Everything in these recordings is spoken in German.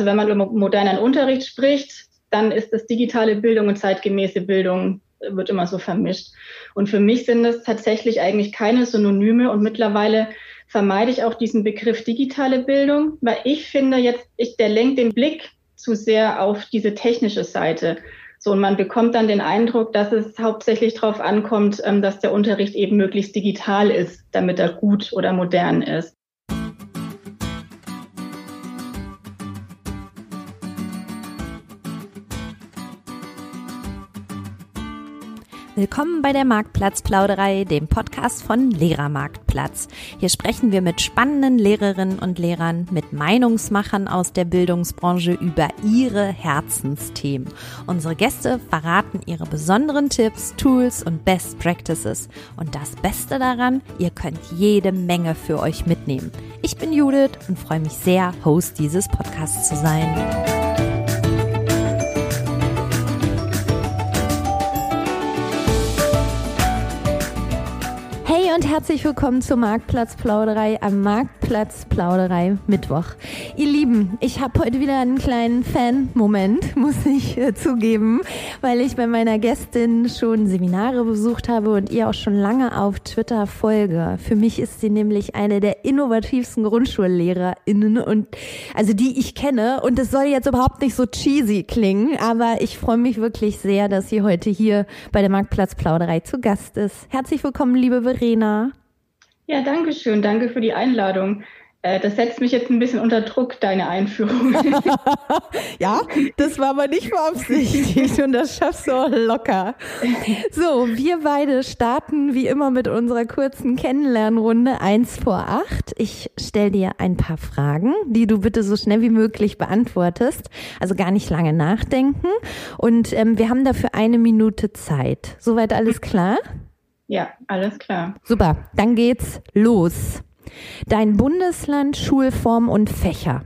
Also wenn man über modernen Unterricht spricht, dann ist das digitale Bildung und zeitgemäße Bildung wird immer so vermischt. Und für mich sind das tatsächlich eigentlich keine Synonyme und mittlerweile vermeide ich auch diesen Begriff digitale Bildung, weil ich finde jetzt, ich, der lenkt den Blick zu sehr auf diese technische Seite. So, und man bekommt dann den Eindruck, dass es hauptsächlich darauf ankommt, ähm, dass der Unterricht eben möglichst digital ist, damit er gut oder modern ist. Willkommen bei der Marktplatzplauderei, dem Podcast von Lehrermarktplatz. Hier sprechen wir mit spannenden Lehrerinnen und Lehrern, mit Meinungsmachern aus der Bildungsbranche über ihre Herzensthemen. Unsere Gäste verraten ihre besonderen Tipps, Tools und Best Practices. Und das Beste daran, ihr könnt jede Menge für euch mitnehmen. Ich bin Judith und freue mich sehr, Host dieses Podcasts zu sein. Herzlich willkommen zur Marktplatzplauderei am Marktplatzplauderei Mittwoch. Ihr Lieben, ich habe heute wieder einen kleinen Fan-Moment, muss ich äh, zugeben, weil ich bei meiner Gästin schon Seminare besucht habe und ihr auch schon lange auf Twitter folge. Für mich ist sie nämlich eine der innovativsten GrundschullehrerInnen und also die ich kenne und es soll jetzt überhaupt nicht so cheesy klingen, aber ich freue mich wirklich sehr, dass sie heute hier bei der Marktplatzplauderei zu Gast ist. Herzlich willkommen, liebe Verena. Ja, danke schön. Danke für die Einladung. Äh, das setzt mich jetzt ein bisschen unter Druck, deine Einführung. ja, das war aber nicht beabsichtigt und das schaffst du auch locker. So, wir beide starten wie immer mit unserer kurzen Kennenlernrunde eins vor acht. Ich stelle dir ein paar Fragen, die du bitte so schnell wie möglich beantwortest. Also gar nicht lange nachdenken. Und ähm, wir haben dafür eine Minute Zeit. Soweit alles klar? Ja, alles klar. Super, dann geht's los. Dein Bundesland, Schulform und Fächer.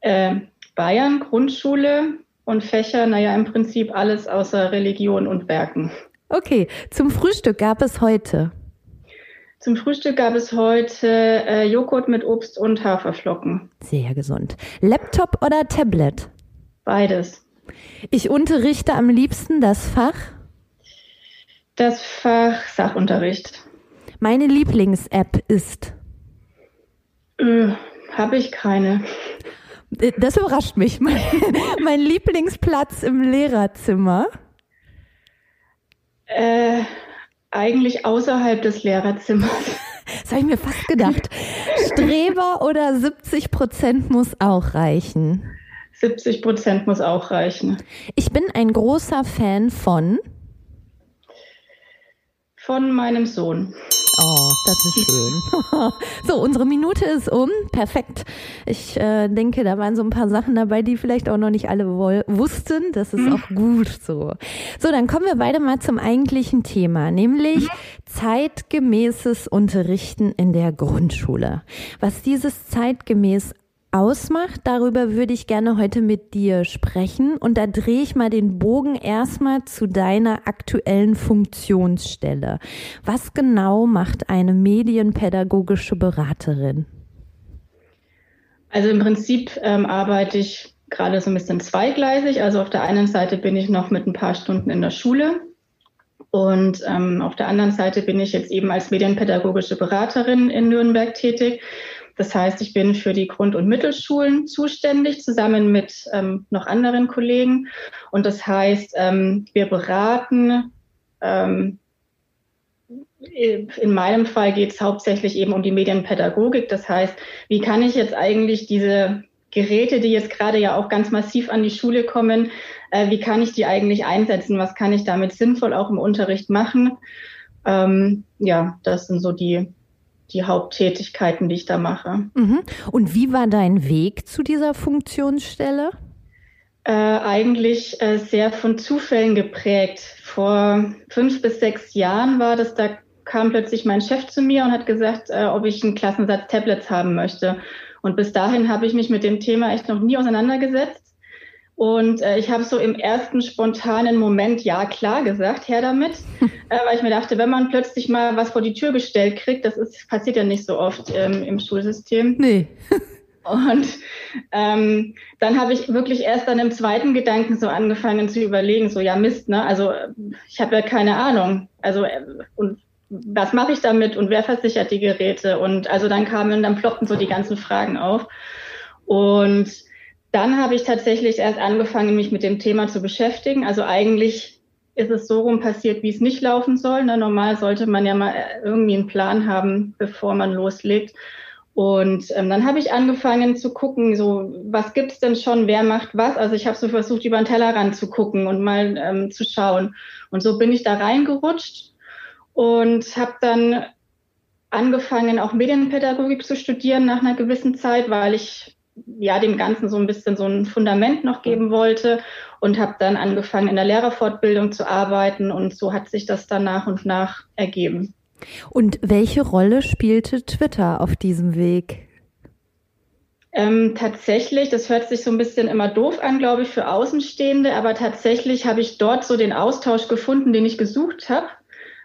Äh, Bayern, Grundschule und Fächer, naja, im Prinzip alles außer Religion und Werken. Okay, zum Frühstück gab es heute. Zum Frühstück gab es heute äh, Joghurt mit Obst und Haferflocken. Sehr gesund. Laptop oder Tablet? Beides. Ich unterrichte am liebsten das Fach das Fach Sachunterricht. Meine Lieblings-App ist? Äh, Habe ich keine. Äh, das überrascht mich. Mein, mein Lieblingsplatz im Lehrerzimmer? Äh, eigentlich außerhalb des Lehrerzimmers. Das habe ich mir fast gedacht. Streber oder 70 Prozent muss auch reichen? 70 Prozent muss auch reichen. Ich bin ein großer Fan von von meinem Sohn. Oh, das ist schön. so, unsere Minute ist um. Perfekt. Ich äh, denke, da waren so ein paar Sachen dabei, die vielleicht auch noch nicht alle wussten. Das ist mhm. auch gut so. So, dann kommen wir beide mal zum eigentlichen Thema, nämlich mhm. zeitgemäßes Unterrichten in der Grundschule. Was dieses zeitgemäß ausmacht, darüber würde ich gerne heute mit dir sprechen. Und da drehe ich mal den Bogen erstmal zu deiner aktuellen Funktionsstelle. Was genau macht eine medienpädagogische Beraterin? Also im Prinzip ähm, arbeite ich gerade so ein bisschen zweigleisig. Also auf der einen Seite bin ich noch mit ein paar Stunden in der Schule und ähm, auf der anderen Seite bin ich jetzt eben als medienpädagogische Beraterin in Nürnberg tätig das heißt, ich bin für die Grund- und Mittelschulen zuständig, zusammen mit ähm, noch anderen Kollegen. Und das heißt, ähm, wir beraten, ähm, in meinem Fall geht es hauptsächlich eben um die Medienpädagogik. Das heißt, wie kann ich jetzt eigentlich diese Geräte, die jetzt gerade ja auch ganz massiv an die Schule kommen, äh, wie kann ich die eigentlich einsetzen? Was kann ich damit sinnvoll auch im Unterricht machen? Ähm, ja, das sind so die die Haupttätigkeiten, die ich da mache. Mhm. Und wie war dein Weg zu dieser Funktionsstelle? Äh, eigentlich äh, sehr von Zufällen geprägt. Vor fünf bis sechs Jahren war das, da kam plötzlich mein Chef zu mir und hat gesagt, äh, ob ich einen Klassensatz Tablets haben möchte. Und bis dahin habe ich mich mit dem Thema echt noch nie auseinandergesetzt. Und äh, ich habe so im ersten spontanen Moment ja klar gesagt, her damit, äh, weil ich mir dachte, wenn man plötzlich mal was vor die Tür gestellt kriegt, das ist, passiert ja nicht so oft ähm, im Schulsystem. Nee. Und ähm, dann habe ich wirklich erst dann im zweiten Gedanken so angefangen zu überlegen, so ja Mist, ne? Also ich habe ja keine Ahnung. Also äh, und was mache ich damit und wer versichert die Geräte? Und also dann kamen, dann ploppten so die ganzen Fragen auf. Und dann habe ich tatsächlich erst angefangen, mich mit dem Thema zu beschäftigen. Also eigentlich ist es so rum passiert, wie es nicht laufen soll. Ne? Normal sollte man ja mal irgendwie einen Plan haben, bevor man loslegt. Und ähm, dann habe ich angefangen zu gucken, so was gibt's denn schon, wer macht was. Also ich habe so versucht, über den Tellerrand zu gucken und mal ähm, zu schauen. Und so bin ich da reingerutscht und habe dann angefangen, auch Medienpädagogik zu studieren nach einer gewissen Zeit, weil ich ja dem Ganzen so ein bisschen so ein Fundament noch geben wollte und habe dann angefangen in der Lehrerfortbildung zu arbeiten und so hat sich das dann nach und nach ergeben. Und welche Rolle spielte Twitter auf diesem Weg? Ähm, tatsächlich, das hört sich so ein bisschen immer doof an, glaube ich, für Außenstehende, aber tatsächlich habe ich dort so den Austausch gefunden, den ich gesucht habe,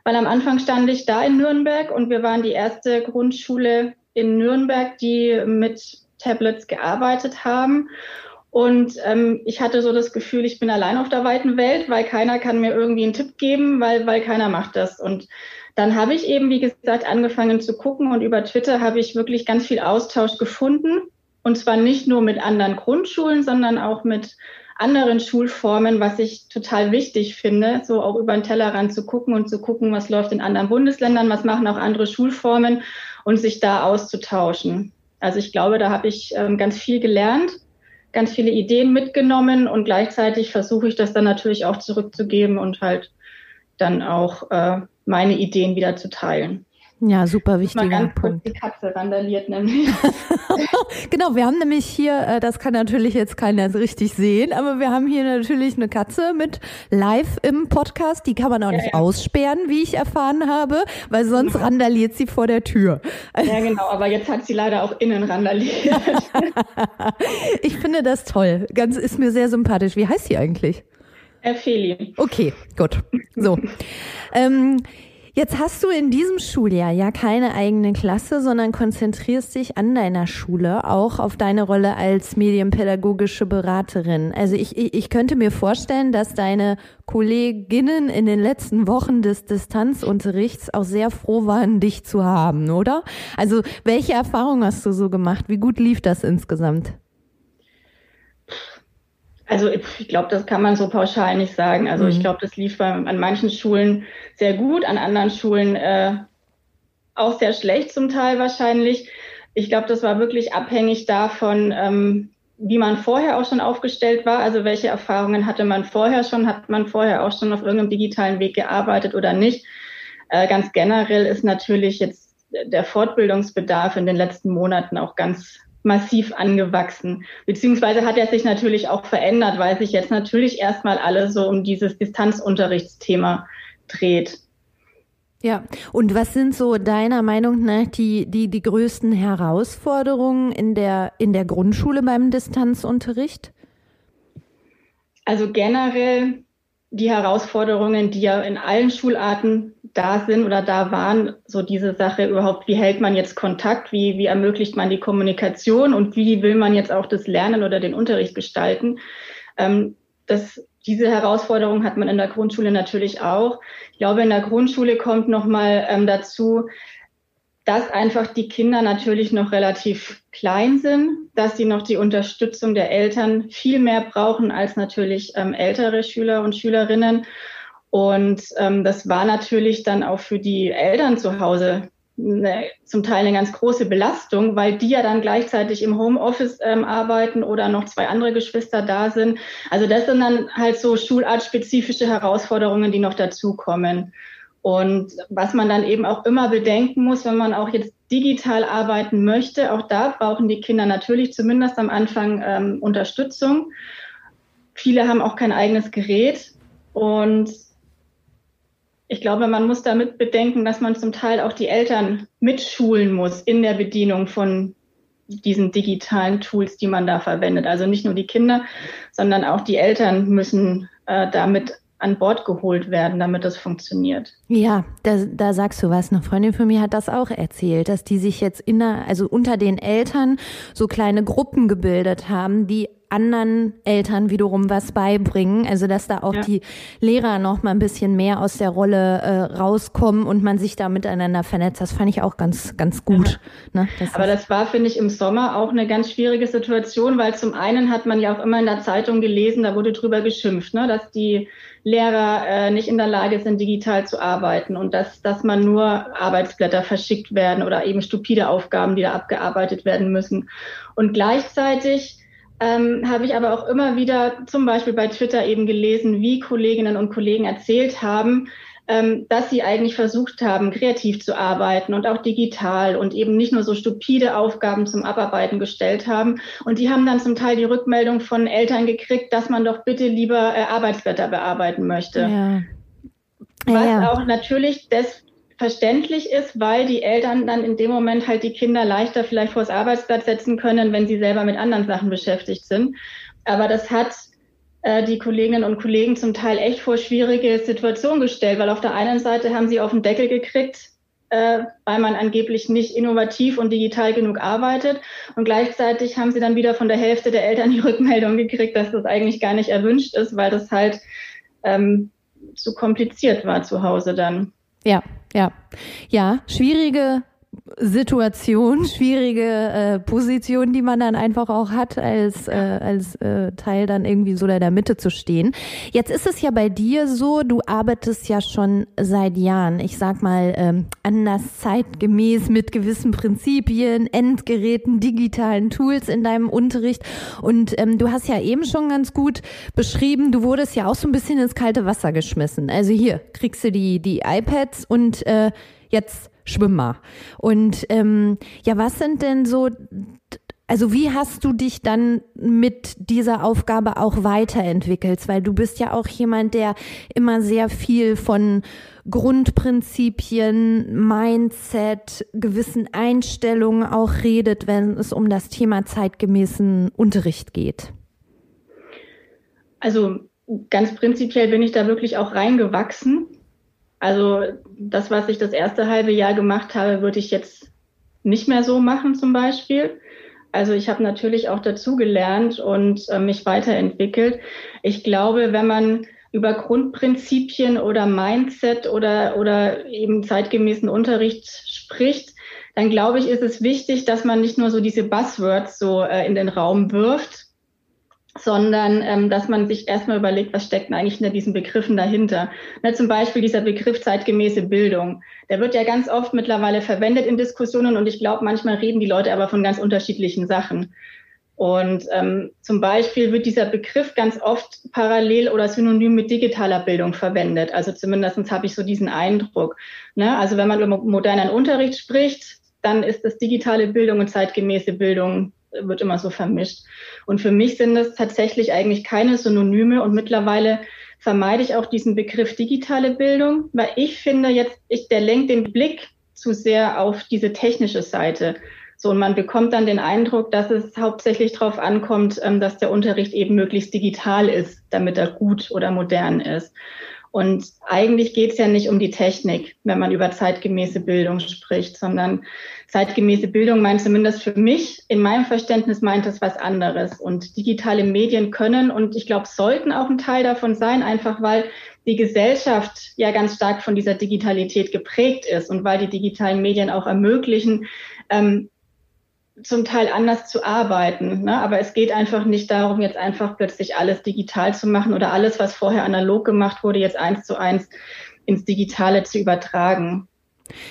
weil am Anfang stand ich da in Nürnberg und wir waren die erste Grundschule in Nürnberg, die mit Tablets gearbeitet haben. Und ähm, ich hatte so das Gefühl, ich bin allein auf der weiten Welt, weil keiner kann mir irgendwie einen Tipp geben, weil, weil keiner macht das. Und dann habe ich eben, wie gesagt, angefangen zu gucken und über Twitter habe ich wirklich ganz viel Austausch gefunden. Und zwar nicht nur mit anderen Grundschulen, sondern auch mit anderen Schulformen, was ich total wichtig finde, so auch über den Tellerrand zu gucken und zu gucken, was läuft in anderen Bundesländern, was machen auch andere Schulformen und sich da auszutauschen. Also ich glaube, da habe ich ähm, ganz viel gelernt, ganz viele Ideen mitgenommen und gleichzeitig versuche ich das dann natürlich auch zurückzugeben und halt dann auch äh, meine Ideen wieder zu teilen. Ja, super wichtiger mal ganz Punkt. Kurz die Katze randaliert nämlich. genau, wir haben nämlich hier, äh, das kann natürlich jetzt keiner richtig sehen, aber wir haben hier natürlich eine Katze mit live im Podcast. Die kann man auch ja, nicht ja. aussperren, wie ich erfahren habe, weil sonst ja. randaliert sie vor der Tür. Ja, genau, aber jetzt hat sie leider auch innen randaliert. ich finde das toll. Ganz ist mir sehr sympathisch. Wie heißt sie eigentlich? Feli. Okay, gut. So. ähm, Jetzt hast du in diesem Schuljahr ja keine eigene Klasse, sondern konzentrierst dich an deiner Schule auch auf deine Rolle als medienpädagogische Beraterin. Also ich, ich, ich könnte mir vorstellen, dass deine Kolleginnen in den letzten Wochen des Distanzunterrichts auch sehr froh waren, dich zu haben, oder? Also welche Erfahrungen hast du so gemacht? Wie gut lief das insgesamt? Also ich glaube, das kann man so pauschal nicht sagen. Also mhm. ich glaube, das lief bei, an manchen Schulen sehr gut, an anderen Schulen äh, auch sehr schlecht zum Teil wahrscheinlich. Ich glaube, das war wirklich abhängig davon, ähm, wie man vorher auch schon aufgestellt war. Also welche Erfahrungen hatte man vorher schon? Hat man vorher auch schon auf irgendeinem digitalen Weg gearbeitet oder nicht? Äh, ganz generell ist natürlich jetzt der Fortbildungsbedarf in den letzten Monaten auch ganz massiv angewachsen. Beziehungsweise hat er sich natürlich auch verändert, weil sich jetzt natürlich erstmal alle so um dieses Distanzunterrichtsthema dreht. Ja, und was sind so deiner Meinung nach die, die, die größten Herausforderungen in der, in der Grundschule beim Distanzunterricht? Also generell die Herausforderungen, die ja in allen Schularten da sind oder da waren, so diese Sache überhaupt, wie hält man jetzt Kontakt, wie, wie ermöglicht man die Kommunikation und wie will man jetzt auch das Lernen oder den Unterricht gestalten. Ähm, das, diese Herausforderung hat man in der Grundschule natürlich auch. Ich glaube, in der Grundschule kommt nochmal ähm, dazu, dass einfach die Kinder natürlich noch relativ klein sind, dass sie noch die Unterstützung der Eltern viel mehr brauchen als natürlich ähm, ältere Schüler und Schülerinnen. Und ähm, das war natürlich dann auch für die Eltern zu Hause eine, zum Teil eine ganz große Belastung, weil die ja dann gleichzeitig im Homeoffice ähm, arbeiten oder noch zwei andere Geschwister da sind. Also das sind dann halt so schulartspezifische Herausforderungen, die noch dazukommen. Und was man dann eben auch immer bedenken muss, wenn man auch jetzt digital arbeiten möchte, auch da brauchen die Kinder natürlich zumindest am Anfang ähm, Unterstützung. Viele haben auch kein eigenes Gerät und ich glaube, man muss damit bedenken, dass man zum Teil auch die Eltern mitschulen muss in der Bedienung von diesen digitalen Tools, die man da verwendet. Also nicht nur die Kinder, sondern auch die Eltern müssen äh, damit an Bord geholt werden, damit das funktioniert. Ja, da, da sagst du was. Eine Freundin von mir hat das auch erzählt, dass die sich jetzt inner, also unter den Eltern so kleine Gruppen gebildet haben, die anderen Eltern wiederum was beibringen. Also dass da auch ja. die Lehrer noch mal ein bisschen mehr aus der Rolle äh, rauskommen und man sich da miteinander vernetzt. Das fand ich auch ganz, ganz gut. Ja. Ne? Das Aber das war, finde ich, im Sommer auch eine ganz schwierige Situation, weil zum einen hat man ja auch immer in der Zeitung gelesen, da wurde drüber geschimpft, ne, dass die Lehrer äh, nicht in der Lage sind, digital zu arbeiten und dass, dass man nur Arbeitsblätter verschickt werden oder eben stupide Aufgaben, die da abgearbeitet werden müssen. Und gleichzeitig ähm, habe ich aber auch immer wieder zum Beispiel bei Twitter eben gelesen, wie Kolleginnen und Kollegen erzählt haben, ähm, dass sie eigentlich versucht haben, kreativ zu arbeiten und auch digital und eben nicht nur so stupide Aufgaben zum Abarbeiten gestellt haben. Und die haben dann zum Teil die Rückmeldung von Eltern gekriegt, dass man doch bitte lieber äh, Arbeitsblätter bearbeiten möchte. Ja. Was ja. auch natürlich des, verständlich ist, weil die Eltern dann in dem Moment halt die Kinder leichter vielleicht vors Arbeitsblatt setzen können, wenn sie selber mit anderen Sachen beschäftigt sind. Aber das hat äh, die Kolleginnen und Kollegen zum Teil echt vor schwierige Situationen gestellt, weil auf der einen Seite haben sie auf den Deckel gekriegt, äh, weil man angeblich nicht innovativ und digital genug arbeitet. Und gleichzeitig haben sie dann wieder von der Hälfte der Eltern die Rückmeldung gekriegt, dass das eigentlich gar nicht erwünscht ist, weil das halt ähm, zu kompliziert war zu Hause dann. Ja, ja, ja, schwierige Situation, schwierige äh, Position, die man dann einfach auch hat, als, äh, als äh, Teil dann irgendwie so in der Mitte zu stehen. Jetzt ist es ja bei dir so, du arbeitest ja schon seit Jahren, ich sag mal, ähm, anders zeitgemäß mit gewissen Prinzipien, Endgeräten, digitalen Tools in deinem Unterricht. Und ähm, du hast ja eben schon ganz gut beschrieben, du wurdest ja auch so ein bisschen ins kalte Wasser geschmissen. Also hier kriegst du die, die iPads und äh, jetzt Schwimmer. Und ähm, ja, was sind denn so, also wie hast du dich dann mit dieser Aufgabe auch weiterentwickelt? Weil du bist ja auch jemand, der immer sehr viel von Grundprinzipien, Mindset, gewissen Einstellungen auch redet, wenn es um das Thema zeitgemäßen Unterricht geht. Also ganz prinzipiell bin ich da wirklich auch reingewachsen. Also das, was ich das erste halbe Jahr gemacht habe, würde ich jetzt nicht mehr so machen zum Beispiel. Also ich habe natürlich auch dazu gelernt und äh, mich weiterentwickelt. Ich glaube, wenn man über Grundprinzipien oder Mindset oder, oder eben zeitgemäßen Unterricht spricht, dann glaube ich, ist es wichtig, dass man nicht nur so diese Buzzwords so äh, in den Raum wirft, sondern ähm, dass man sich erstmal überlegt, was steckt denn eigentlich hinter diesen Begriffen dahinter. Ne, zum Beispiel dieser Begriff zeitgemäße Bildung. Der wird ja ganz oft mittlerweile verwendet in Diskussionen und ich glaube, manchmal reden die Leute aber von ganz unterschiedlichen Sachen. Und ähm, zum Beispiel wird dieser Begriff ganz oft parallel oder synonym mit digitaler Bildung verwendet. Also zumindestens habe ich so diesen Eindruck. Ne? Also wenn man über modernen Unterricht spricht, dann ist das digitale Bildung und zeitgemäße Bildung wird immer so vermischt. Und für mich sind das tatsächlich eigentlich keine Synonyme und mittlerweile vermeide ich auch diesen Begriff digitale Bildung, weil ich finde jetzt, ich, der lenkt den Blick zu sehr auf diese technische Seite. So, und man bekommt dann den Eindruck, dass es hauptsächlich darauf ankommt, ähm, dass der Unterricht eben möglichst digital ist, damit er gut oder modern ist. Und eigentlich geht es ja nicht um die Technik, wenn man über zeitgemäße Bildung spricht, sondern zeitgemäße Bildung meint zumindest für mich, in meinem Verständnis meint es was anderes. Und digitale Medien können und ich glaube, sollten auch ein Teil davon sein, einfach weil die Gesellschaft ja ganz stark von dieser Digitalität geprägt ist und weil die digitalen Medien auch ermöglichen, ähm, zum Teil anders zu arbeiten. Ne? Aber es geht einfach nicht darum, jetzt einfach plötzlich alles digital zu machen oder alles, was vorher analog gemacht wurde, jetzt eins zu eins ins Digitale zu übertragen.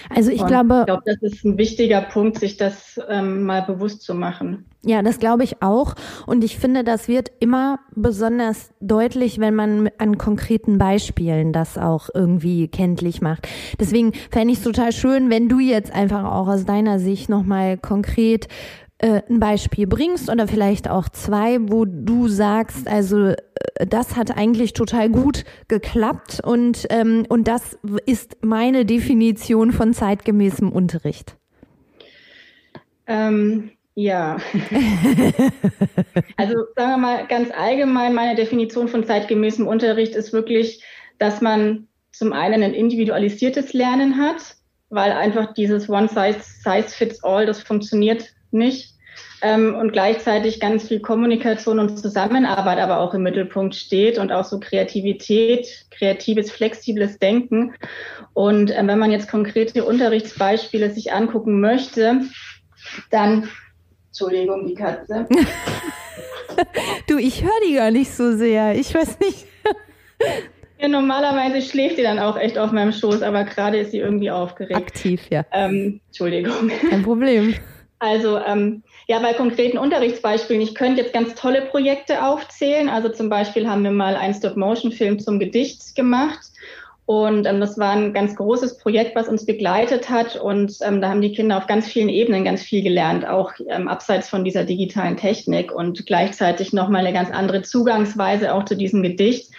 Also ich Und glaube, ich glaube, das ist ein wichtiger Punkt, sich das ähm, mal bewusst zu machen. Ja, das glaube ich auch. Und ich finde, das wird immer besonders deutlich, wenn man an konkreten Beispielen das auch irgendwie kenntlich macht. Deswegen fände ich es total schön, wenn du jetzt einfach auch aus deiner Sicht nochmal konkret äh, ein Beispiel bringst oder vielleicht auch zwei, wo du sagst, also äh, das hat eigentlich total gut geklappt und, ähm, und das ist meine Definition von zeitgemäßem Unterricht. Ähm, Ja. also sagen wir mal ganz allgemein, meine Definition von zeitgemäßem Unterricht ist wirklich, dass man zum einen ein individualisiertes Lernen hat, weil einfach dieses One Size, Size Fits All, das funktioniert nicht. Ähm, und gleichzeitig ganz viel Kommunikation und Zusammenarbeit aber auch im Mittelpunkt steht und auch so Kreativität, kreatives, flexibles Denken. Und äh, wenn man jetzt konkrete Unterrichtsbeispiele sich angucken möchte, dann Entschuldigung, die Katze. du, ich höre die gar nicht so sehr. Ich weiß nicht. ja, normalerweise schläft die dann auch echt auf meinem Schoß, aber gerade ist sie irgendwie aufgeregt. Aktiv, ja. Ähm, Entschuldigung. Kein Problem. Also ähm, ja, bei konkreten Unterrichtsbeispielen, ich könnte jetzt ganz tolle Projekte aufzählen. Also zum Beispiel haben wir mal einen Stop-Motion-Film zum Gedicht gemacht und ähm, das war ein ganz großes Projekt, was uns begleitet hat. Und ähm, da haben die Kinder auf ganz vielen Ebenen ganz viel gelernt, auch ähm, abseits von dieser digitalen Technik und gleichzeitig nochmal eine ganz andere Zugangsweise auch zu diesem Gedicht.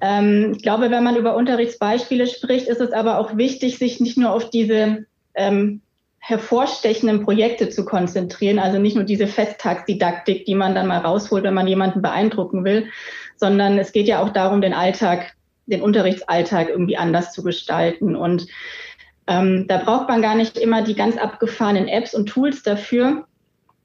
Ähm, ich glaube, wenn man über Unterrichtsbeispiele spricht, ist es aber auch wichtig, sich nicht nur auf diese ähm, hervorstechenden Projekte zu konzentrieren, also nicht nur diese Festtagsdidaktik, die man dann mal rausholt, wenn man jemanden beeindrucken will, sondern es geht ja auch darum, den Alltag den Unterrichtsalltag irgendwie anders zu gestalten. Und ähm, da braucht man gar nicht immer die ganz abgefahrenen Apps und Tools dafür.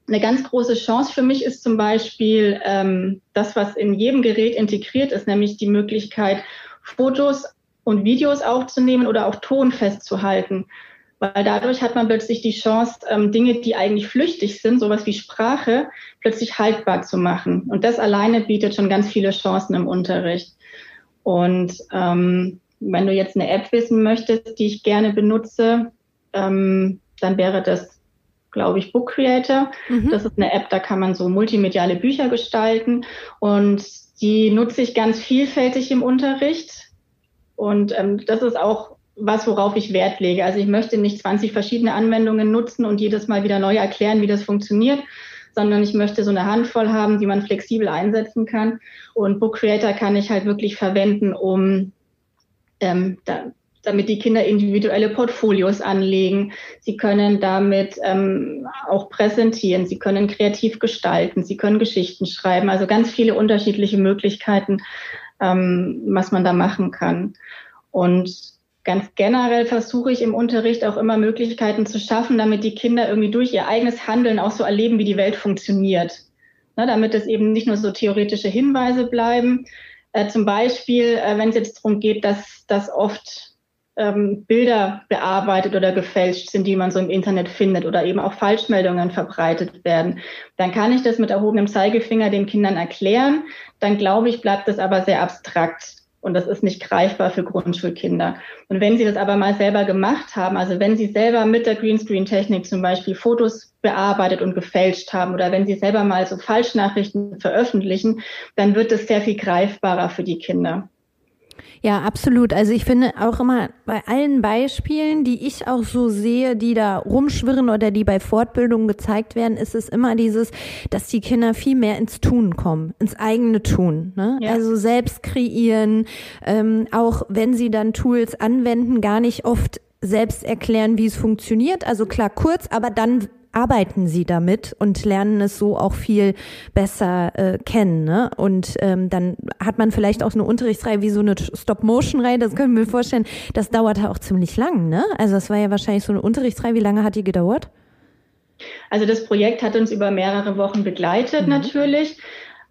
Eine ganz große Chance für mich ist zum Beispiel ähm, das, was in jedem Gerät integriert ist, nämlich die Möglichkeit, Fotos und Videos aufzunehmen oder auch Ton festzuhalten. Weil dadurch hat man plötzlich die Chance, ähm, Dinge, die eigentlich flüchtig sind, sowas wie Sprache, plötzlich haltbar zu machen. Und das alleine bietet schon ganz viele Chancen im Unterricht. Und ähm, wenn du jetzt eine App wissen möchtest, die ich gerne benutze, ähm, dann wäre das, glaube ich, Book Creator. Mhm. Das ist eine App, da kann man so multimediale Bücher gestalten und die nutze ich ganz vielfältig im Unterricht. Und ähm, das ist auch was, worauf ich Wert lege. Also ich möchte nicht 20 verschiedene Anwendungen nutzen und jedes Mal wieder neu erklären, wie das funktioniert, sondern ich möchte so eine Handvoll haben, die man flexibel einsetzen kann. Und Book Creator kann ich halt wirklich verwenden, um ähm, da, damit die Kinder individuelle Portfolios anlegen. Sie können damit ähm, auch präsentieren, sie können kreativ gestalten, sie können Geschichten schreiben. Also ganz viele unterschiedliche Möglichkeiten, ähm, was man da machen kann. Und ganz generell versuche ich im Unterricht auch immer Möglichkeiten zu schaffen, damit die Kinder irgendwie durch ihr eigenes Handeln auch so erleben, wie die Welt funktioniert. Ne, damit es eben nicht nur so theoretische Hinweise bleiben. Äh, zum Beispiel, äh, wenn es jetzt darum geht, dass, dass oft ähm, Bilder bearbeitet oder gefälscht sind, die man so im Internet findet oder eben auch Falschmeldungen verbreitet werden, dann kann ich das mit erhobenem Zeigefinger den Kindern erklären. Dann glaube ich, bleibt das aber sehr abstrakt. Und das ist nicht greifbar für Grundschulkinder. Und wenn Sie das aber mal selber gemacht haben, also wenn Sie selber mit der Greenscreen-Technik zum Beispiel Fotos bearbeitet und gefälscht haben oder wenn Sie selber mal so Falschnachrichten veröffentlichen, dann wird es sehr viel greifbarer für die Kinder. Ja, absolut. Also ich finde auch immer bei allen Beispielen, die ich auch so sehe, die da rumschwirren oder die bei Fortbildungen gezeigt werden, ist es immer dieses, dass die Kinder viel mehr ins Tun kommen, ins eigene Tun. Ne? Ja. Also selbst kreieren, ähm, auch wenn sie dann Tools anwenden, gar nicht oft selbst erklären, wie es funktioniert. Also klar kurz, aber dann arbeiten sie damit und lernen es so auch viel besser äh, kennen. Ne? Und ähm, dann hat man vielleicht auch eine Unterrichtsreihe wie so eine Stop-Motion-Reihe, das können wir vorstellen, das dauerte auch ziemlich lang. Ne? Also das war ja wahrscheinlich so eine Unterrichtsreihe. Wie lange hat die gedauert? Also das Projekt hat uns über mehrere Wochen begleitet mhm. natürlich.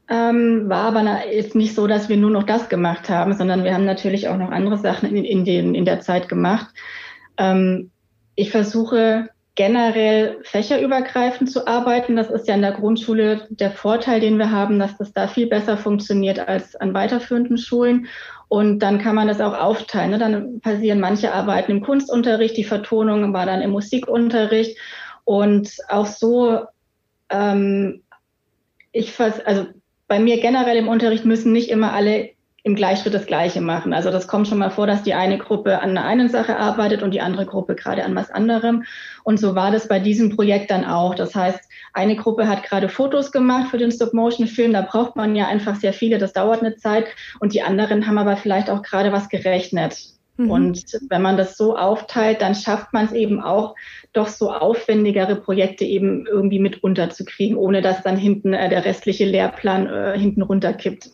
Ähm, war aber ist nicht so, dass wir nur noch das gemacht haben, sondern wir haben natürlich auch noch andere Sachen in, in, den, in der Zeit gemacht. Ähm, ich versuche generell fächerübergreifend zu arbeiten. Das ist ja in der Grundschule der Vorteil, den wir haben, dass das da viel besser funktioniert als an weiterführenden Schulen. Und dann kann man das auch aufteilen. Ne? Dann passieren manche Arbeiten im Kunstunterricht, die Vertonung war dann im Musikunterricht. Und auch so, ähm, ich also bei mir generell im Unterricht müssen nicht immer alle im Gleichschritt das Gleiche machen. Also das kommt schon mal vor, dass die eine Gruppe an einer einen Sache arbeitet und die andere Gruppe gerade an was anderem. Und so war das bei diesem Projekt dann auch. Das heißt, eine Gruppe hat gerade Fotos gemacht für den Stop-Motion-Film. Da braucht man ja einfach sehr viele. Das dauert eine Zeit. Und die anderen haben aber vielleicht auch gerade was gerechnet. Mhm. Und wenn man das so aufteilt, dann schafft man es eben auch, doch so aufwendigere Projekte eben irgendwie mit unterzukriegen, ohne dass dann hinten äh, der restliche Lehrplan äh, hinten runterkippt.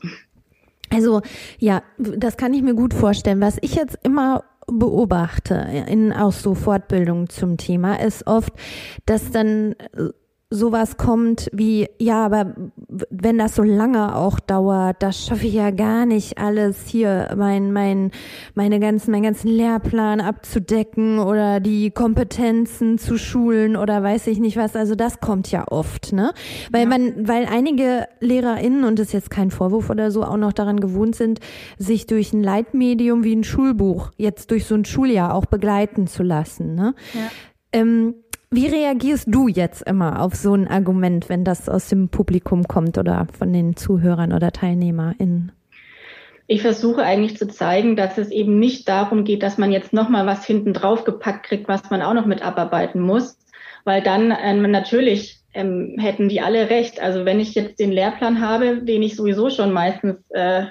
Also ja, das kann ich mir gut vorstellen. Was ich jetzt immer beobachte in auch so Fortbildungen zum Thema ist oft, dass dann sowas kommt wie, ja, aber wenn das so lange auch dauert, das schaffe ich ja gar nicht alles hier, mein, mein, meine ganzen, meinen ganzen Lehrplan abzudecken oder die Kompetenzen zu schulen oder weiß ich nicht was. Also das kommt ja oft, ne? Weil ja. man, weil einige LehrerInnen, und das ist jetzt kein Vorwurf oder so, auch noch daran gewohnt sind, sich durch ein Leitmedium wie ein Schulbuch jetzt durch so ein Schuljahr auch begleiten zu lassen, ne? Ja. Ähm, wie reagierst du jetzt immer auf so ein Argument, wenn das aus dem Publikum kommt oder von den Zuhörern oder TeilnehmerInnen? Ich versuche eigentlich zu zeigen, dass es eben nicht darum geht, dass man jetzt nochmal was hinten drauf gepackt kriegt, was man auch noch mit abarbeiten muss, weil dann ähm, natürlich ähm, hätten die alle recht. Also wenn ich jetzt den Lehrplan habe, den ich sowieso schon meistens äh,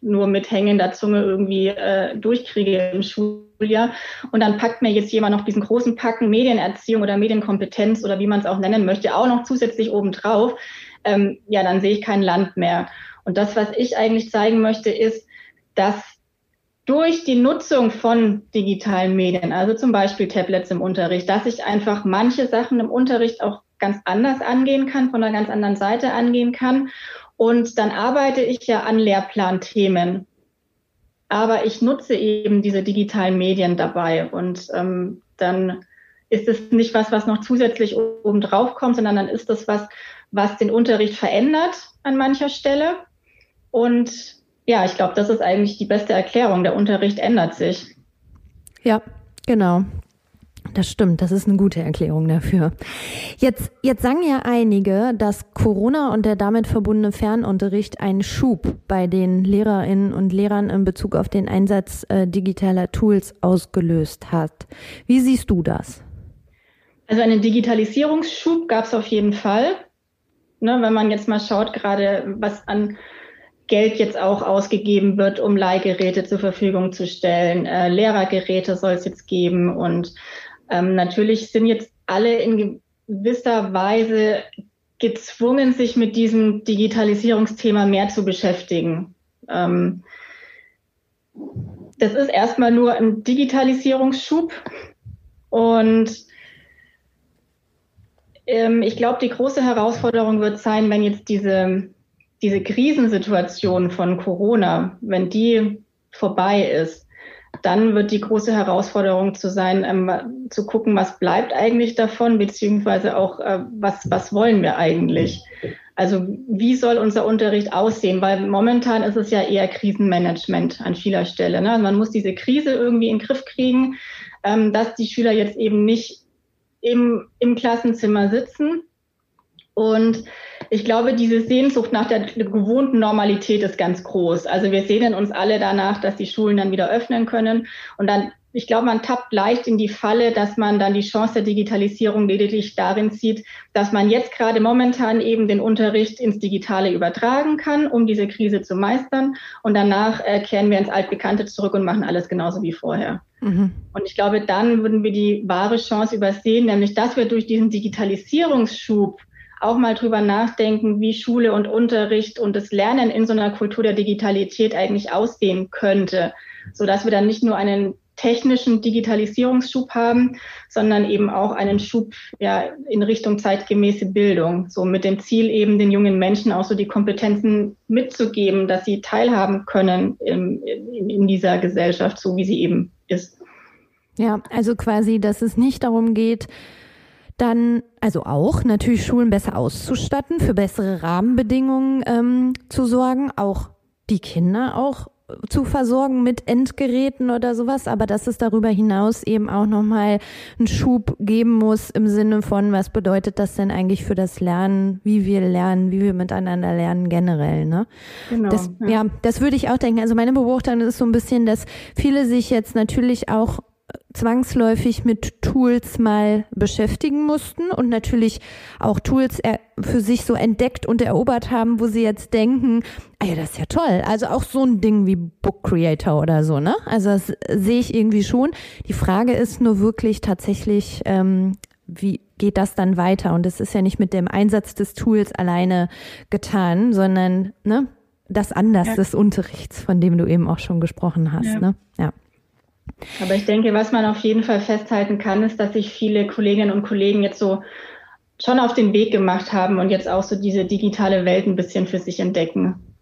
nur mit hängender Zunge irgendwie äh, durchkriege im Schuljahr. Und dann packt mir jetzt jemand noch diesen großen Packen Medienerziehung oder Medienkompetenz oder wie man es auch nennen möchte, auch noch zusätzlich obendrauf. Ähm, ja, dann sehe ich kein Land mehr. Und das, was ich eigentlich zeigen möchte, ist, dass durch die Nutzung von digitalen Medien, also zum Beispiel Tablets im Unterricht, dass ich einfach manche Sachen im Unterricht auch ganz anders angehen kann, von einer ganz anderen Seite angehen kann und dann arbeite ich ja an Lehrplanthemen. Aber ich nutze eben diese digitalen Medien dabei. Und ähm, dann ist es nicht was, was noch zusätzlich oben drauf kommt, sondern dann ist das was, was den Unterricht verändert an mancher Stelle. Und ja, ich glaube, das ist eigentlich die beste Erklärung. Der Unterricht ändert sich. Ja, genau. Das stimmt, das ist eine gute Erklärung dafür. Jetzt, jetzt sagen ja einige, dass Corona und der damit verbundene Fernunterricht einen Schub bei den Lehrerinnen und Lehrern in Bezug auf den Einsatz äh, digitaler Tools ausgelöst hat. Wie siehst du das? Also einen Digitalisierungsschub gab es auf jeden Fall. Ne, wenn man jetzt mal schaut, gerade was an Geld jetzt auch ausgegeben wird, um Leihgeräte zur Verfügung zu stellen. Äh, Lehrergeräte soll es jetzt geben und ähm, natürlich sind jetzt alle in gewisser Weise gezwungen, sich mit diesem Digitalisierungsthema mehr zu beschäftigen. Ähm, das ist erstmal nur ein Digitalisierungsschub und ähm, ich glaube, die große Herausforderung wird sein, wenn jetzt diese, diese Krisensituation von Corona, wenn die vorbei ist, dann wird die große Herausforderung zu sein, ähm, zu gucken, was bleibt eigentlich davon, beziehungsweise auch, äh, was, was wollen wir eigentlich? Also wie soll unser Unterricht aussehen? Weil momentan ist es ja eher Krisenmanagement an vieler Stelle. Ne? Man muss diese Krise irgendwie in den Griff kriegen, ähm, dass die Schüler jetzt eben nicht im, im Klassenzimmer sitzen und ich glaube, diese Sehnsucht nach der gewohnten Normalität ist ganz groß. Also wir sehnen uns alle danach, dass die Schulen dann wieder öffnen können. Und dann, ich glaube, man tappt leicht in die Falle, dass man dann die Chance der Digitalisierung lediglich darin sieht, dass man jetzt gerade momentan eben den Unterricht ins Digitale übertragen kann, um diese Krise zu meistern. Und danach äh, kehren wir ins Altbekannte zurück und machen alles genauso wie vorher. Mhm. Und ich glaube, dann würden wir die wahre Chance übersehen, nämlich dass wir durch diesen Digitalisierungsschub auch mal drüber nachdenken, wie Schule und Unterricht und das Lernen in so einer Kultur der Digitalität eigentlich aussehen könnte, so dass wir dann nicht nur einen technischen Digitalisierungsschub haben, sondern eben auch einen Schub ja, in Richtung zeitgemäße Bildung. So mit dem Ziel eben den jungen Menschen auch so die Kompetenzen mitzugeben, dass sie teilhaben können in, in, in dieser Gesellschaft, so wie sie eben ist. Ja, also quasi, dass es nicht darum geht, dann also auch natürlich Schulen besser auszustatten, für bessere Rahmenbedingungen ähm, zu sorgen, auch die Kinder auch zu versorgen mit Endgeräten oder sowas, aber dass es darüber hinaus eben auch nochmal einen Schub geben muss im Sinne von, was bedeutet das denn eigentlich für das Lernen, wie wir lernen, wie wir miteinander lernen generell, ne? Genau. Das, ja. ja, das würde ich auch denken. Also meine Beobachtung ist so ein bisschen, dass viele sich jetzt natürlich auch zwangsläufig mit Tools mal beschäftigen mussten und natürlich auch Tools für sich so entdeckt und erobert haben, wo sie jetzt denken, ah ja, das ist ja toll. Also auch so ein Ding wie Book Creator oder so, ne? Also das sehe ich irgendwie schon. Die Frage ist nur wirklich tatsächlich, ähm, wie geht das dann weiter? Und es ist ja nicht mit dem Einsatz des Tools alleine getan, sondern ne, das Anders ja. des Unterrichts, von dem du eben auch schon gesprochen hast. Ja. Ne? ja. Aber ich denke, was man auf jeden Fall festhalten kann, ist, dass sich viele Kolleginnen und Kollegen jetzt so schon auf den Weg gemacht haben und jetzt auch so diese digitale Welt ein bisschen für sich entdecken.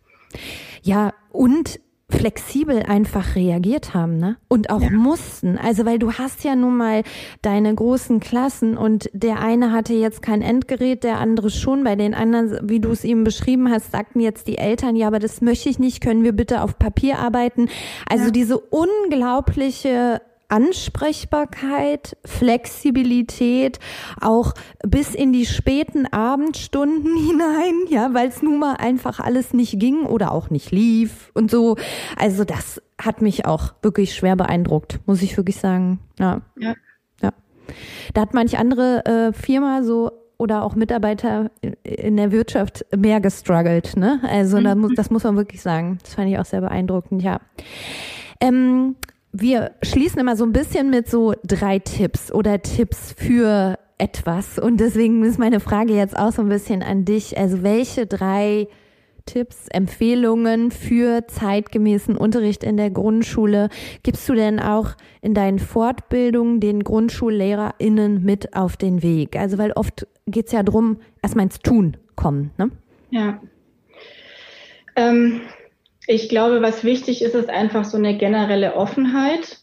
Ja, und flexibel einfach reagiert haben, ne? Und auch ja. mussten. Also, weil du hast ja nun mal deine großen Klassen und der eine hatte jetzt kein Endgerät, der andere schon. Bei den anderen, wie du es eben beschrieben hast, sagten jetzt die Eltern, ja, aber das möchte ich nicht, können wir bitte auf Papier arbeiten. Also ja. diese unglaubliche Ansprechbarkeit, Flexibilität, auch bis in die späten Abendstunden hinein, ja, weil es nun mal einfach alles nicht ging oder auch nicht lief und so. Also das hat mich auch wirklich schwer beeindruckt, muss ich wirklich sagen. Ja. Ja. ja. Da hat manch andere äh, Firma so oder auch Mitarbeiter in der Wirtschaft mehr gestruggelt, ne? Also mhm. da muss, das muss man wirklich sagen. Das fand ich auch sehr beeindruckend, ja. Ähm, wir schließen immer so ein bisschen mit so drei Tipps oder Tipps für etwas. Und deswegen ist meine Frage jetzt auch so ein bisschen an dich. Also welche drei Tipps, Empfehlungen für zeitgemäßen Unterricht in der Grundschule gibst du denn auch in deinen Fortbildungen den GrundschullehrerInnen mit auf den Weg? Also weil oft geht es ja darum, erstmal ins Tun kommen. Ne? Ja. Ähm, ich glaube, was wichtig ist, ist einfach so eine generelle Offenheit,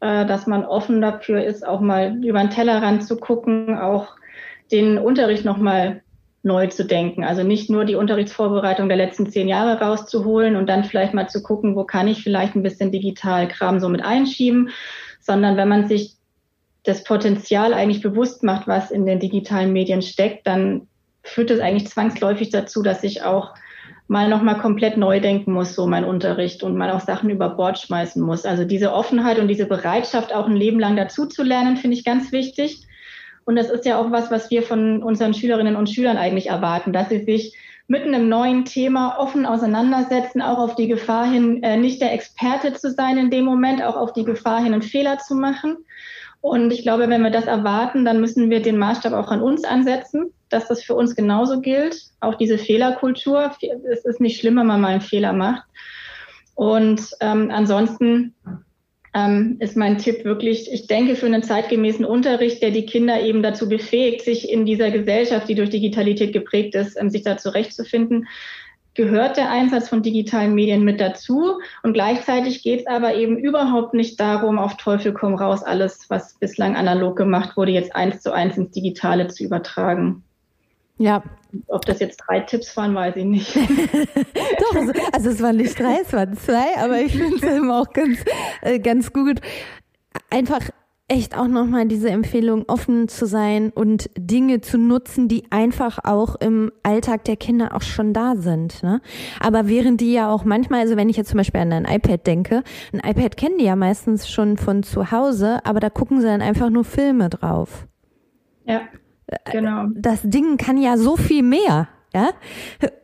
äh, dass man offen dafür ist, auch mal über den Tellerrand zu gucken, auch den Unterricht nochmal neu zu denken. Also nicht nur die Unterrichtsvorbereitung der letzten zehn Jahre rauszuholen und dann vielleicht mal zu gucken, wo kann ich vielleicht ein bisschen Digitalkram so mit einschieben, sondern wenn man sich das Potenzial eigentlich bewusst macht, was in den digitalen Medien steckt, dann führt es eigentlich zwangsläufig dazu, dass ich auch mal nochmal komplett neu denken muss, so mein Unterricht und mal auch Sachen über Bord schmeißen muss. Also diese Offenheit und diese Bereitschaft, auch ein Leben lang dazu zu lernen, finde ich ganz wichtig. Und das ist ja auch was, was wir von unseren Schülerinnen und Schülern eigentlich erwarten, dass sie sich mitten im neuen Thema offen auseinandersetzen, auch auf die Gefahr hin, äh, nicht der Experte zu sein in dem Moment, auch auf die Gefahr hin, einen Fehler zu machen. Und ich glaube, wenn wir das erwarten, dann müssen wir den Maßstab auch an uns ansetzen dass das für uns genauso gilt. Auch diese Fehlerkultur. Es ist nicht schlimm, wenn man mal einen Fehler macht. Und ähm, ansonsten ähm, ist mein Tipp wirklich, ich denke, für einen zeitgemäßen Unterricht, der die Kinder eben dazu befähigt, sich in dieser Gesellschaft, die durch Digitalität geprägt ist, ähm, sich da zurechtzufinden, gehört der Einsatz von digitalen Medien mit dazu. Und gleichzeitig geht es aber eben überhaupt nicht darum, auf Teufel komm raus, alles, was bislang analog gemacht wurde, jetzt eins zu eins ins Digitale zu übertragen. Ja. Ob das jetzt drei Tipps waren, weiß ich nicht. Doch, also, es waren nicht drei, es waren zwei, aber ich finde es eben auch ganz, äh, ganz gut. Einfach echt auch nochmal diese Empfehlung, offen zu sein und Dinge zu nutzen, die einfach auch im Alltag der Kinder auch schon da sind. Ne? Aber während die ja auch manchmal, also wenn ich jetzt zum Beispiel an ein iPad denke, ein iPad kennen die ja meistens schon von zu Hause, aber da gucken sie dann einfach nur Filme drauf. Ja. Genau. Das Ding kann ja so viel mehr. Ja,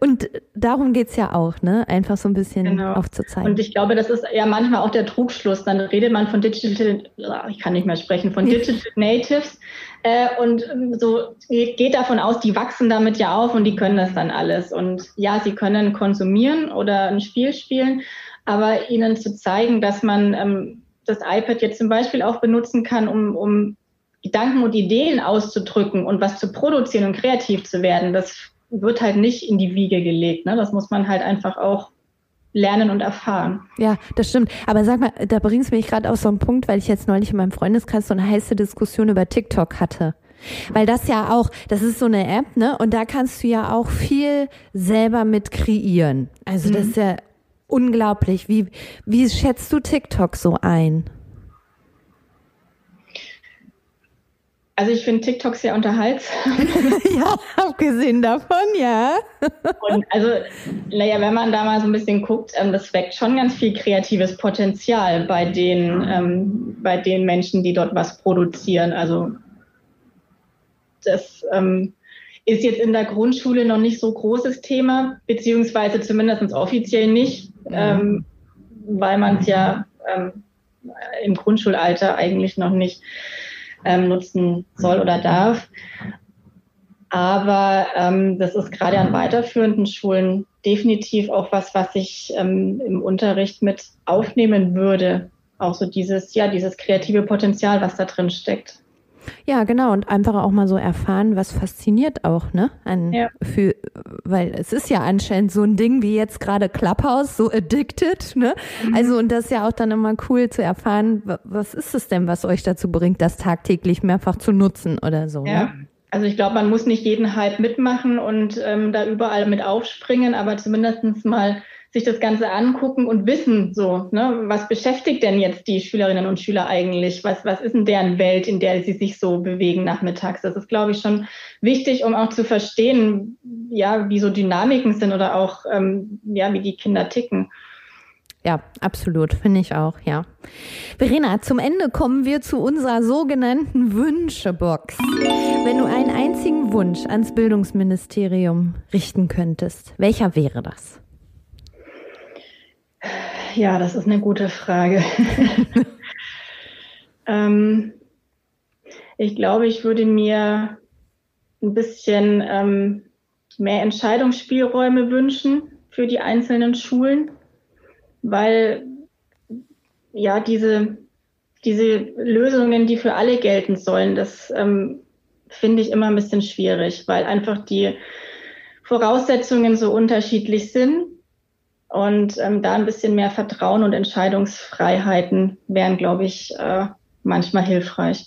und darum geht's ja auch, ne? Einfach so ein bisschen genau. aufzuzeigen. Und ich glaube, das ist ja manchmal auch der Trugschluss. Dann redet man von Digital, ich kann nicht mehr sprechen, von Digital Natives äh, und so geht davon aus, die wachsen damit ja auf und die können das dann alles. Und ja, sie können konsumieren oder ein Spiel spielen, aber ihnen zu zeigen, dass man ähm, das iPad jetzt zum Beispiel auch benutzen kann, um, um Gedanken und Ideen auszudrücken und was zu produzieren und kreativ zu werden, das wird halt nicht in die Wiege gelegt. Ne? Das muss man halt einfach auch lernen und erfahren. Ja, das stimmt. Aber sag mal, da bringst du mich gerade auf so einen Punkt, weil ich jetzt neulich in meinem Freundeskreis so eine heiße Diskussion über TikTok hatte. Weil das ja auch, das ist so eine App, ne? Und da kannst du ja auch viel selber mit kreieren. Also das mhm. ist ja unglaublich. Wie, wie schätzt du TikTok so ein? Also ich finde TikTok sehr unterhaltsam. ja, abgesehen davon, ja. Und also, naja, wenn man da mal so ein bisschen guckt, ähm, das weckt schon ganz viel kreatives Potenzial bei den, ähm, bei den Menschen, die dort was produzieren. Also das ähm, ist jetzt in der Grundschule noch nicht so großes Thema, beziehungsweise zumindest offiziell nicht, ähm, weil man es ja ähm, im Grundschulalter eigentlich noch nicht ähm, nutzen soll oder darf. Aber ähm, das ist gerade an weiterführenden Schulen definitiv auch was, was ich ähm, im Unterricht mit aufnehmen würde. Auch so dieses, ja, dieses kreative Potenzial, was da drin steckt. Ja, genau. Und einfach auch mal so erfahren, was fasziniert auch, ne? An, ja. für, weil es ist ja anscheinend so ein Ding wie jetzt gerade Clubhouse, so addicted, ne? Mhm. Also, und das ist ja auch dann immer cool zu erfahren, was ist es denn, was euch dazu bringt, das tagtäglich mehrfach zu nutzen oder so, ja. ne? Also ich glaube, man muss nicht jeden Hype mitmachen und ähm, da überall mit aufspringen, aber zumindest mal sich das Ganze angucken und wissen, so, ne, was beschäftigt denn jetzt die Schülerinnen und Schüler eigentlich? Was, was ist denn deren Welt, in der sie sich so bewegen nachmittags? Das ist, glaube ich, schon wichtig, um auch zu verstehen, ja, wie so Dynamiken sind oder auch, ähm, ja, wie die Kinder ticken. Ja, absolut, finde ich auch, ja. Verena, zum Ende kommen wir zu unserer sogenannten Wünschebox. Wenn du einen einzigen Wunsch ans Bildungsministerium richten könntest, welcher wäre das? Ja, das ist eine gute Frage. ähm, ich glaube, ich würde mir ein bisschen ähm, mehr Entscheidungsspielräume wünschen für die einzelnen Schulen, weil ja diese, diese Lösungen, die für alle gelten sollen, das ähm, finde ich immer ein bisschen schwierig, weil einfach die Voraussetzungen so unterschiedlich sind und ähm, da ein bisschen mehr Vertrauen und Entscheidungsfreiheiten wären, glaube ich, äh, manchmal hilfreich.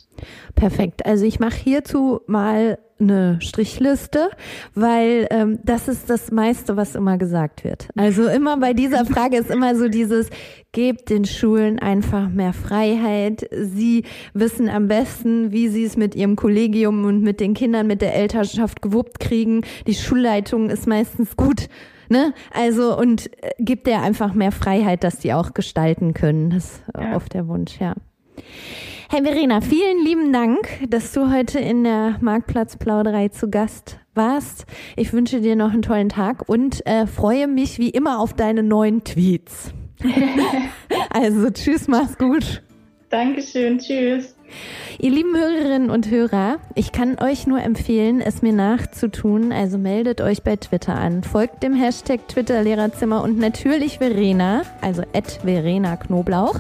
Perfekt. Also ich mache hierzu mal eine Strichliste, weil ähm, das ist das meiste, was immer gesagt wird. Also immer bei dieser Frage ist immer so dieses, gebt den Schulen einfach mehr Freiheit. Sie wissen am besten, wie sie es mit ihrem Kollegium und mit den Kindern, mit der Elternschaft gewuppt kriegen. Die Schulleitung ist meistens gut Ne? Also und äh, gibt der einfach mehr Freiheit, dass die auch gestalten können. Das ist ja. oft der Wunsch, ja. Hey Verena, vielen lieben Dank, dass du heute in der Marktplatzplauderei zu Gast warst. Ich wünsche dir noch einen tollen Tag und äh, freue mich wie immer auf deine neuen Tweets. also tschüss, mach's gut. Dankeschön, tschüss. Ihr lieben Hörerinnen und Hörer, ich kann euch nur empfehlen, es mir nachzutun. Also meldet euch bei Twitter an. Folgt dem Hashtag Twitter Lehrerzimmer und natürlich Verena, also at Verena Knoblauch.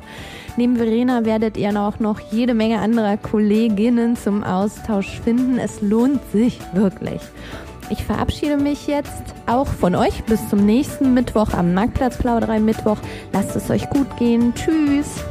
Neben Verena werdet ihr auch noch jede Menge anderer Kolleginnen zum Austausch finden. Es lohnt sich wirklich. Ich verabschiede mich jetzt auch von euch bis zum nächsten Mittwoch am Marktplatz Plauderei Mittwoch. Lasst es euch gut gehen. Tschüss.